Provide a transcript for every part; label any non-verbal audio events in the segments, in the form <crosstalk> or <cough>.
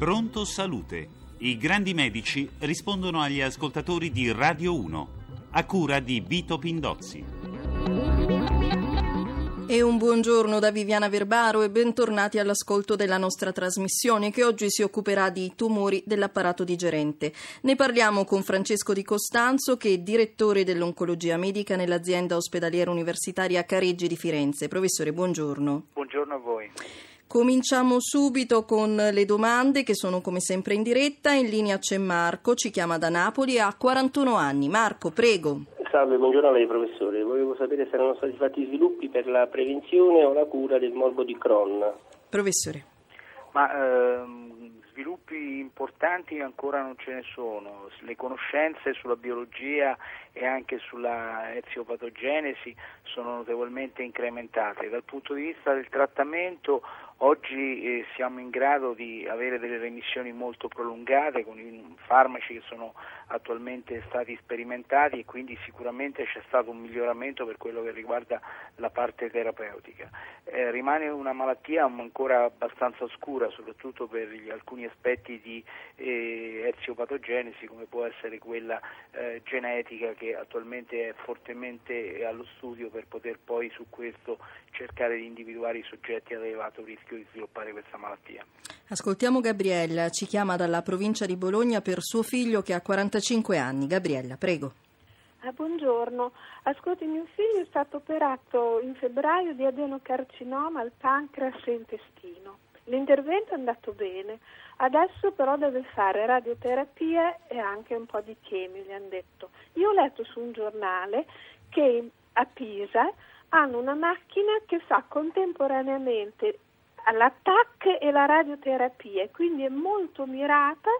Pronto Salute. I grandi medici rispondono agli ascoltatori di Radio 1, a cura di Vito Pindozzi. E un buongiorno da Viviana Verbaro e bentornati all'ascolto della nostra trasmissione che oggi si occuperà di tumori dell'apparato digerente. Ne parliamo con Francesco Di Costanzo che è direttore dell'oncologia medica nell'azienda ospedaliera universitaria Careggi di Firenze. Professore, buongiorno. Buongiorno a voi. Cominciamo subito con le domande che sono come sempre in diretta. In linea c'è Marco, ci chiama da Napoli e ha 41 anni. Marco, prego. Salve, buongiorno a lei professore. Volevo sapere se erano stati fatti sviluppi per la prevenzione o la cura del morbo di Crohn. Professore. Ma ehm, sviluppi importanti ancora non ce ne sono. Le conoscenze sulla biologia e anche sulla eziopatogenesi sono notevolmente incrementate. Dal punto di vista del trattamento Oggi eh, siamo in grado di avere delle remissioni molto prolungate con i farmaci che sono attualmente stati sperimentati e quindi sicuramente c'è stato un miglioramento per quello che riguarda la parte terapeutica. Eh, rimane una malattia ancora abbastanza oscura, soprattutto per gli, alcuni aspetti di eh, eziopatogenesi come può essere quella eh, genetica che attualmente è fortemente allo studio per poter poi su questo cercare di individuare i soggetti ad elevato rischio di sviluppare questa malattia. Ascoltiamo Gabriella, ci chiama dalla provincia di Bologna per suo figlio che ha 45 anni. Gabriella, prego. Ah, buongiorno, ascolti, mio figlio è stato operato in febbraio di adenocarcinoma al pancreas e intestino. L'intervento è andato bene, adesso però deve fare radioterapia e anche un po' di chemio, gli hanno detto. Io ho letto su un giornale che a Pisa hanno una macchina che fa contemporaneamente l'attacco e la radioterapia, quindi è molto mirata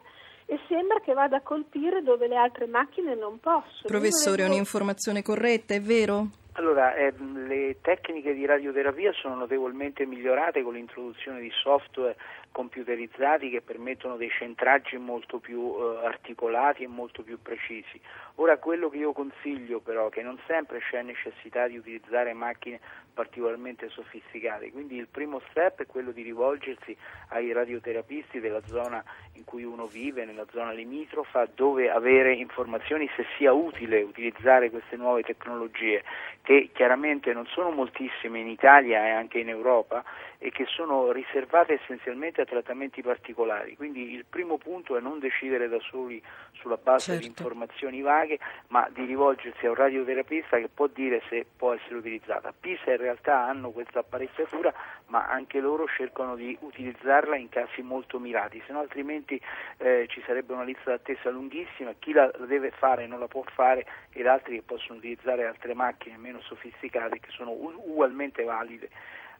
e sembra che vada a colpire dove le altre macchine non possono. Professore, volevo... un'informazione corretta, è vero? Allora, eh, le tecniche di radioterapia sono notevolmente migliorate con l'introduzione di software computerizzati che permettono dei centraggi molto più eh, articolati e molto più precisi. Ora quello che io consiglio però è che non sempre c'è necessità di utilizzare macchine particolarmente sofisticate, quindi il primo step è quello di rivolgersi ai radioterapisti della zona in cui uno vive, nella zona limitrofa, dove avere informazioni se sia utile utilizzare queste nuove tecnologie che chiaramente non sono moltissime in Italia e anche in Europa e che sono riservate essenzialmente a trattamenti particolari. Quindi il primo punto è non decidere da soli sulla base certo. di informazioni vaghe, ma di rivolgersi a un radioterapista che può dire se può essere utilizzata. Pisa in realtà hanno questa apparecchiatura, ma anche loro cercano di utilizzarla in casi molto mirati, se no altrimenti eh, ci sarebbe una lista d'attesa lunghissima, chi la deve fare non la può fare ed altri che possono utilizzare altre macchine meno sofisticate che sono ugualmente valide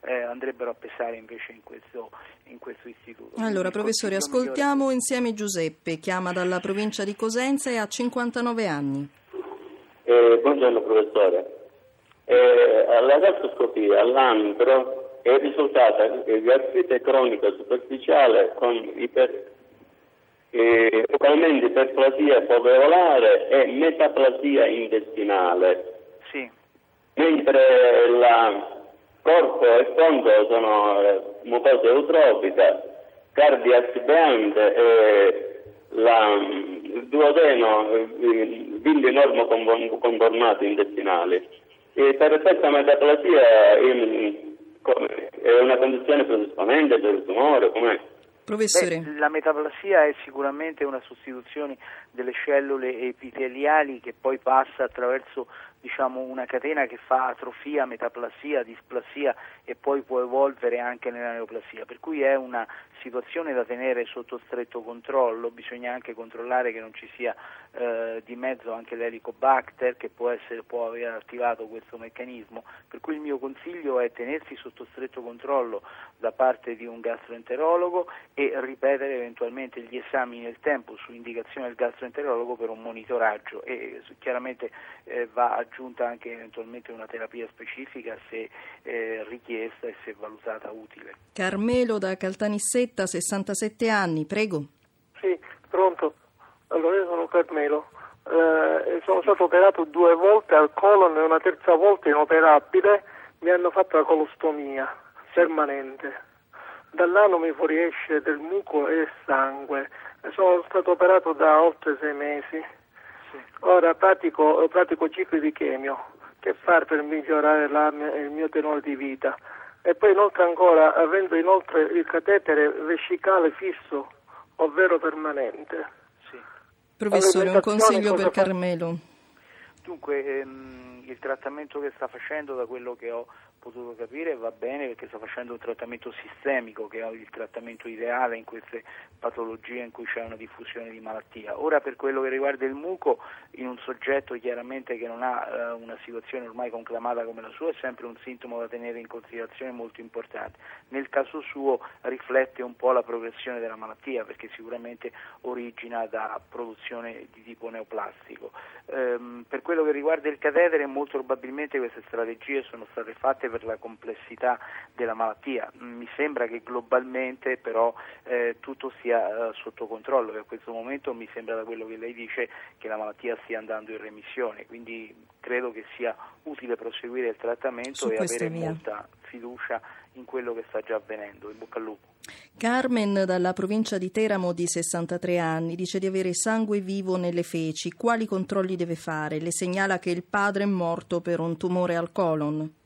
eh, andrebbero a pesare invece in questo, in questo istituto. Allora, professore, ascoltiamo migliore... insieme Giuseppe, chiama dalla provincia di Cosenza e ha 59 anni. Eh, buongiorno professore. Eh, alla gastroscopia all'antro è risultata gastrite cronica superficiale con iper, eh, ugualmente iperplasia foveolare e metaplasia intestinale. Sì. Mentre la corpo e fondo sono eh, mucosa eutrofica, cardia attivante e la, il duodeno, villi normo conformato intestinali. E per questa metaplasia è una condizione predisponente per il tumore, com'è? Professore. Beh, la metaplasia è sicuramente una sostituzione delle cellule epiteliali che poi passa attraverso diciamo, una catena che fa atrofia, metaplasia, displasia e poi può evolvere anche nella neoplasia, per cui è una situazione da tenere sotto stretto controllo, bisogna anche controllare che non ci sia eh, di mezzo anche l'elicobacter che può, essere, può aver attivato questo meccanismo, per cui il mio consiglio è tenersi sotto stretto controllo da parte di un gastroenterologo e ripetere eventualmente gli esami nel tempo su indicazione del gastroenterologo per un monitoraggio e chiaramente eh, va aggiunta anche eventualmente una terapia specifica se eh, richiesta e se valutata utile. Carmelo da Caltanissetta, 67 anni, prego. Sì, pronto. Allora io sono Carmelo. Eh, sono stato operato due volte al colon e una terza volta inoperabile. Mi hanno fatto la colostomia permanente. dall'ano mi fuoriesce del muco e sangue. Sono stato operato da oltre sei mesi. Ora pratico, pratico cicli di chemio. Che fare per migliorare la, il mio tenore di vita? E poi inoltre ancora, avendo inoltre il catetere vescicale fisso, ovvero permanente. Professore, un consiglio per Carmelo. Dunque, ehm, il trattamento che sta facendo, da quello che ho potuto capire va bene perché sta facendo un trattamento sistemico che è il trattamento ideale in queste patologie in cui c'è una diffusione di malattia. Ora per quello che riguarda il muco in un soggetto chiaramente che non ha eh, una situazione ormai conclamata come la sua è sempre un sintomo da tenere in considerazione molto importante. Nel caso suo riflette un po' la progressione della malattia perché sicuramente origina da produzione di tipo neoplastico. Ehm, per quello che riguarda il catetere molto probabilmente queste strategie sono state fatte per la complessità della malattia. Mi sembra che globalmente però eh, tutto sia eh, sotto controllo e a questo momento mi sembra da quello che lei dice che la malattia stia andando in remissione, quindi credo che sia utile proseguire il trattamento Su e avere via. molta fiducia in quello che sta già avvenendo. In bocca al lupo. Carmen dalla provincia di Teramo di 63 anni dice di avere sangue vivo nelle feci. Quali controlli deve fare? Le segnala che il padre è morto per un tumore al colon.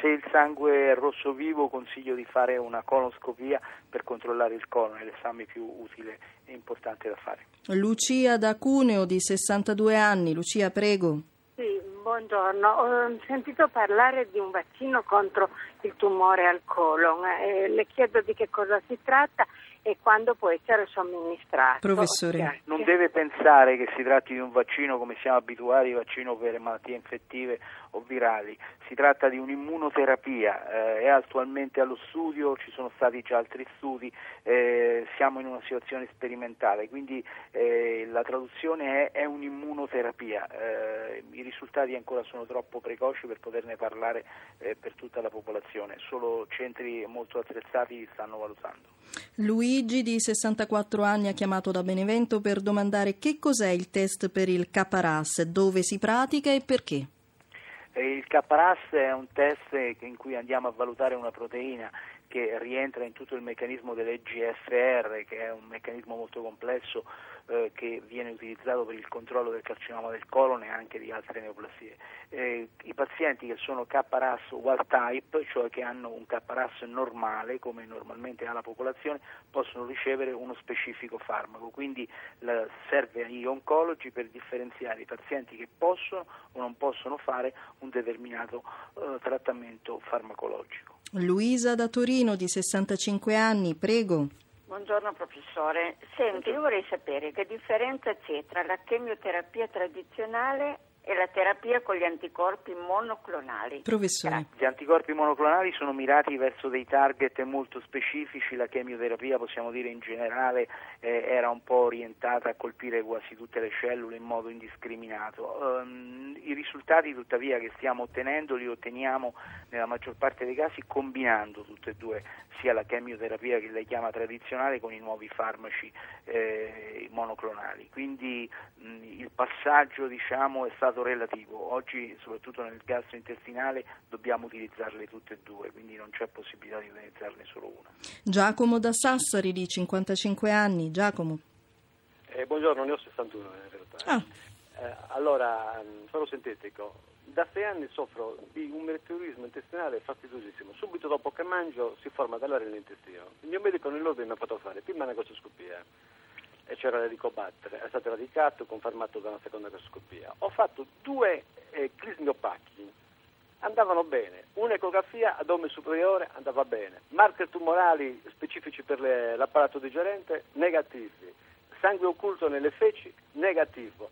Se il sangue è rosso vivo consiglio di fare una coloscopia per controllare il colon, è l'esame più utile e importante da fare. Lucia da Cuneo di 62 anni. Lucia, prego. Sì, buongiorno. Ho sentito parlare di un vaccino contro il tumore al colon. Eh, le chiedo di che cosa si tratta e quando può essere somministrato. Professore. Grazie. Non deve pensare che si tratti di un vaccino come siamo abituati, vaccino per malattie infettive o virali. Si tratta di un'immunoterapia, eh, è attualmente allo studio, ci sono stati già altri studi, eh, siamo in una situazione sperimentale, quindi eh, la traduzione è, è un'immunoterapia. Eh, I risultati ancora sono troppo precoci per poterne parlare eh, per tutta la popolazione, solo centri molto attrezzati stanno valutando. Luigi di 64 anni ha chiamato da Benevento per domandare che cos'è il test per il Caparas, dove si pratica e perché. Eh, Il Caparas è un test in cui andiamo a valutare una proteina che rientra in tutto il meccanismo dell'EGFR, che è un meccanismo molto complesso eh, che viene utilizzato per il controllo del carcinoma del colon e anche di altre neoplasie. Eh, I pazienti che sono KRAS wild type, cioè che hanno un KRAS normale, come normalmente ha la popolazione, possono ricevere uno specifico farmaco, quindi la, serve agli oncologi per differenziare i pazienti che possono o non possono fare un determinato eh, trattamento farmacologico. Luisa da Torino di 65 anni, prego. Buongiorno professore. Senti, io vorrei sapere che differenza c'è tra la chemioterapia tradizionale e la terapia con gli anticorpi monoclonali. Professore. Gli anticorpi monoclonali sono mirati verso dei target molto specifici, la chemioterapia possiamo dire in generale eh, era un po' orientata a colpire quasi tutte le cellule in modo indiscriminato. Um, I risultati tuttavia che stiamo ottenendo li otteniamo nella maggior parte dei casi combinando tutte e due, sia la chemioterapia che lei chiama tradizionale con i nuovi farmaci eh, monoclonali. Quindi mh, il passaggio diciamo, è stato relativo. Oggi, soprattutto nel gastrointestinale, dobbiamo utilizzarle tutte e due, quindi non c'è possibilità di utilizzarne solo una. Giacomo da Sassari di 55 anni. Giacomo. Eh, buongiorno, ne ho 61 in realtà. Ah. Eh, allora, mh, sono sintetico. Da sei anni soffro di un meteorismo intestinale fastidiosissimo. Subito dopo che mangio si forma dall'aria nell'intestino. Il mio medico nell'ordine mi ha fatto fare prima una gastroscopia e c'era l'elicobattere, è stato radicato, confermato da una seconda gastroscopia. Ho fatto due eh, crismi opachi, andavano bene. Un'ecografia ad ome superiore andava bene. Marker tumorali specifici per le- l'apparato digerente negativi. Sangue occulto nelle feci negativo.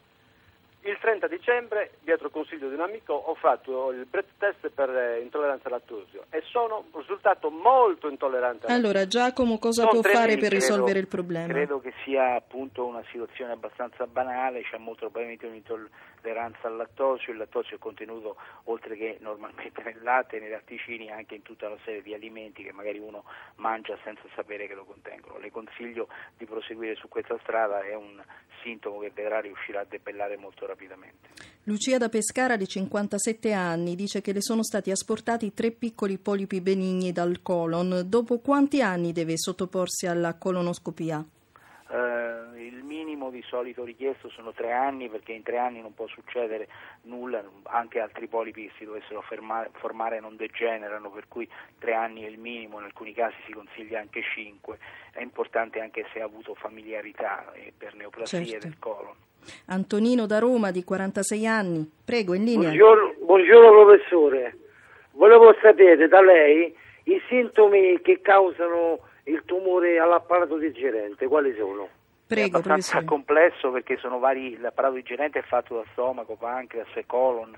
Il 30 dicembre, dietro consiglio di un amico, ho fatto il breath test per eh, intolleranza al lattosio e sono risultato molto intollerante al Allora, Giacomo, cosa Sono può fare mesi, per credo- risolvere il problema? Credo che sia appunto una situazione abbastanza banale, c'è molto probabilmente un'intolleranza al lattosio, il lattosio è contenuto oltre che normalmente nel latte, nei latticini, anche in tutta una serie di alimenti che magari uno mangia senza sapere che lo contengono. Le consiglio di proseguire su questa strada, è un sintomo che vedrà riuscirà a debellare molto rapidamente. Lucia da Pescara, di 57 anni, dice che le sono stati asportati tre piccoli polipi benigni dal colon. Dopo quanti anni deve sottoporsi alla colonoscopia? Eh, minimo di solito richiesto sono tre anni perché in tre anni non può succedere nulla, anche altri polipi che si dovessero fermare, formare non degenerano, per cui tre anni è il minimo, in alcuni casi si consiglia anche cinque. È importante anche se ha avuto familiarità eh, per neoplasie Certo. del colon. Antonino da Roma, di 46 anni. Prego, in linea. Buongiorno, buongiorno professore, volevo sapere da lei i sintomi che causano il tumore all'apparato digerente, quali sono? Prego, è abbastanza professore. complesso perché sono vari, l'apparato digerente è fatto da stomaco, pancreas e colon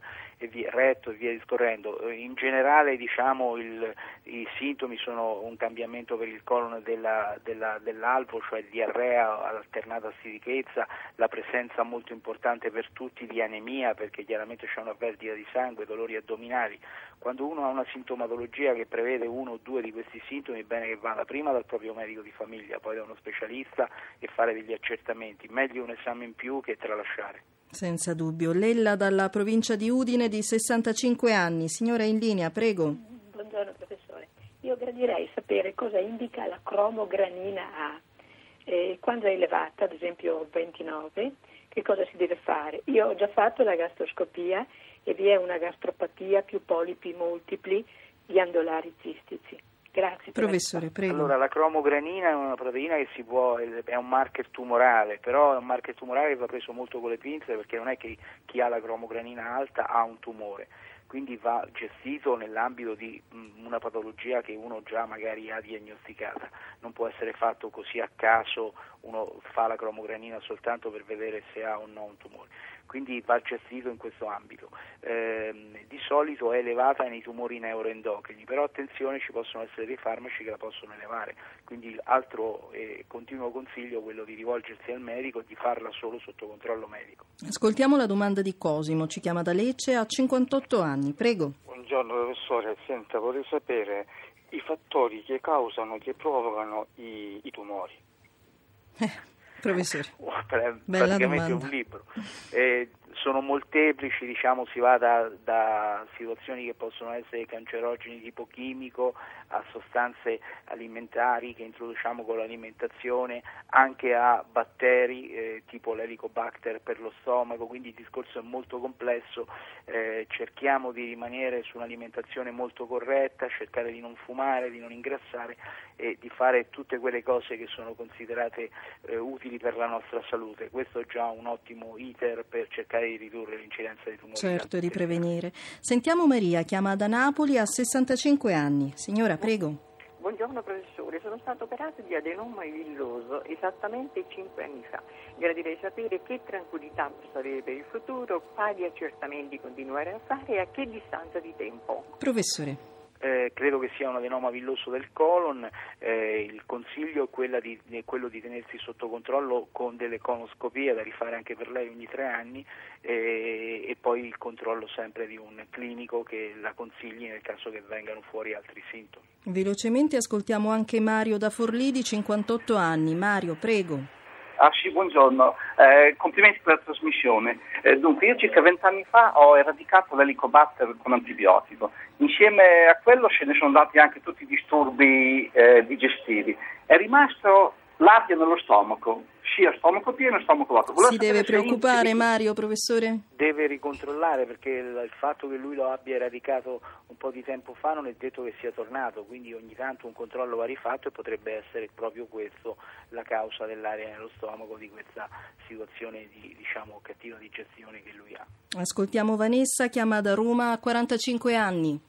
via, retto e via discorrendo. Eh, In generale diciamo il- i sintomi sono un cambiamento per il colon della- della- dell'alvo, cioè diarrea alternata a stitichezza, la presenza molto importante per tutti di anemia perché chiaramente c'è una perdita di sangue, dolori addominali. Quando uno ha una sintomatologia che prevede uno o due di questi sintomi è bene che vada prima dal proprio medico di famiglia, poi da uno specialista e fare degli accertamenti. Meglio un esame in più che tralasciare. Senza dubbio. Lella dalla provincia di Udine, di 65 anni. Signora in linea, prego. Buongiorno professore, io gradirei sapere cosa indica la cromogranina A. Eh, quando è elevata, ad esempio 29, che cosa si deve fare? Io ho già fatto la gastroscopia e vi è una gastropatia più polipi multipli ghiandolari cistici. Grazie. Professore, prego. Allora, la cromogranina è una proteina che si può, è un marker tumorale, però è un marker tumorale che va preso molto con le pinze perché non è che chi ha la cromogranina alta ha un tumore, quindi va gestito nell'ambito di mh, una patologia che uno già magari ha diagnosticata, non può essere fatto così a caso, uno fa la cromogranina soltanto per vedere se ha o no un tumore. Quindi va gestito in questo ambito. Ehm, di solito è elevata nei tumori neuroendocrini, però attenzione ci possono essere dei farmaci che la possono elevare, quindi altro eh, continuo consiglio è quello di rivolgersi al medico e di farla solo sotto controllo medico. Ascoltiamo la domanda di Cosimo. Ci chiama da Lecce, ha 58 anni. Prego. Buongiorno professore, senta, vorrei sapere i fattori che causano, che provocano i, i tumori. Professore. <laughs> Pra- Bella praticamente domanda. un libro. Eh, sono molteplici, diciamo, si va da, da situazioni che possono essere cancerogeni tipo chimico a sostanze alimentari che introduciamo con l'alimentazione, anche a batteri eh, tipo l'helicobacter per lo stomaco, quindi il discorso è molto complesso, eh, cerchiamo di rimanere su un'alimentazione molto corretta, cercare di non fumare, di non ingrassare e di fare tutte quelle cose che sono considerate eh, utili per la nostra salute. Questo è già un ottimo iter per cercare di ridurre l'incidenza di tumori. Certo, e di prevenire. Sentiamo Maria, chiama da Napoli, ha 65 anni. Signora, prego. Buongiorno professore, sono stato operato di adenoma villoso esattamente 5 anni fa. Gradirei sapere che tranquillità posso avere per il futuro, quali accertamenti continuare a fare e a che distanza di tempo. Professore. Eh, credo che sia un adenoma villoso del colon, eh, il consiglio è, di- quello di tenersi sotto controllo con delle conoscopie da rifare anche per lei ogni tre anni eh, e poi il controllo sempre di un clinico che la consigli nel caso che vengano fuori altri sintomi. Velocemente ascoltiamo anche Mario da Forlì, di 58 anni. Mario, prego. Sì, buongiorno, Eh, complimenti per la trasmissione. Eh, dunque, io circa vent'anni fa ho eradicato l'elicobatter con antibiotico. Insieme a quello ce ne sono dati anche tutti i disturbi eh, digestivi. È rimasto l'aria nello stomaco, sia stomaco pieno che stomaco vuoto. Volevo Si deve preoccupare Mario, professore? Deve ricontrollare perché il, il fatto che lui lo abbia eradicato un po' di tempo fa non è detto che sia tornato, quindi ogni tanto un controllo va rifatto e potrebbe essere proprio questo la causa dell'aria nello stomaco di questa situazione di diciamo, cattiva digestione che lui ha. Ascoltiamo Vanessa, chiama da Roma, ha 45 anni.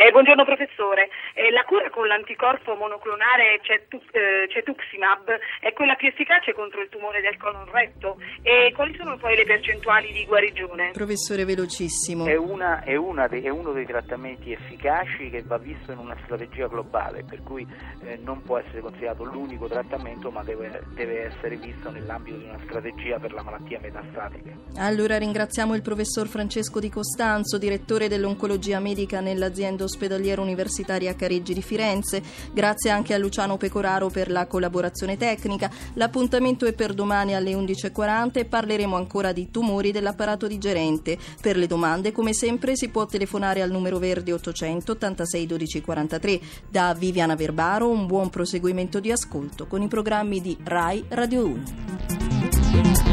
Eh, buongiorno professore, Eh, la cura con l'anticorpo monoclonale cetu- eh, cetuximab è quella più efficace contro il tumore del colon retto e quali sono poi le percentuali di guarigione? Professore velocissimo. È, una- è una dei- è uno dei trattamenti efficaci che va visto in una strategia globale, per cui eh, non può essere considerato l'unico trattamento, ma deve, deve essere visto nell'ambito di una strategia per la malattia metastatica. Allora ringraziamo il professor Francesco Di Costanzo, direttore dell'oncologia medica nell'azienda ospedaliera universitaria Careggi di Firenze. Grazie anche a Luciano Pecoraro per la collaborazione tecnica. L'appuntamento è per domani alle 11.40 e parleremo ancora di tumori dell'apparato digerente. Per le domande, come sempre, si può telefonare al numero verde 800 86 12 43. Da Viviana Verbaro un buon proseguimento di ascolto con i programmi di RAI Radio 1.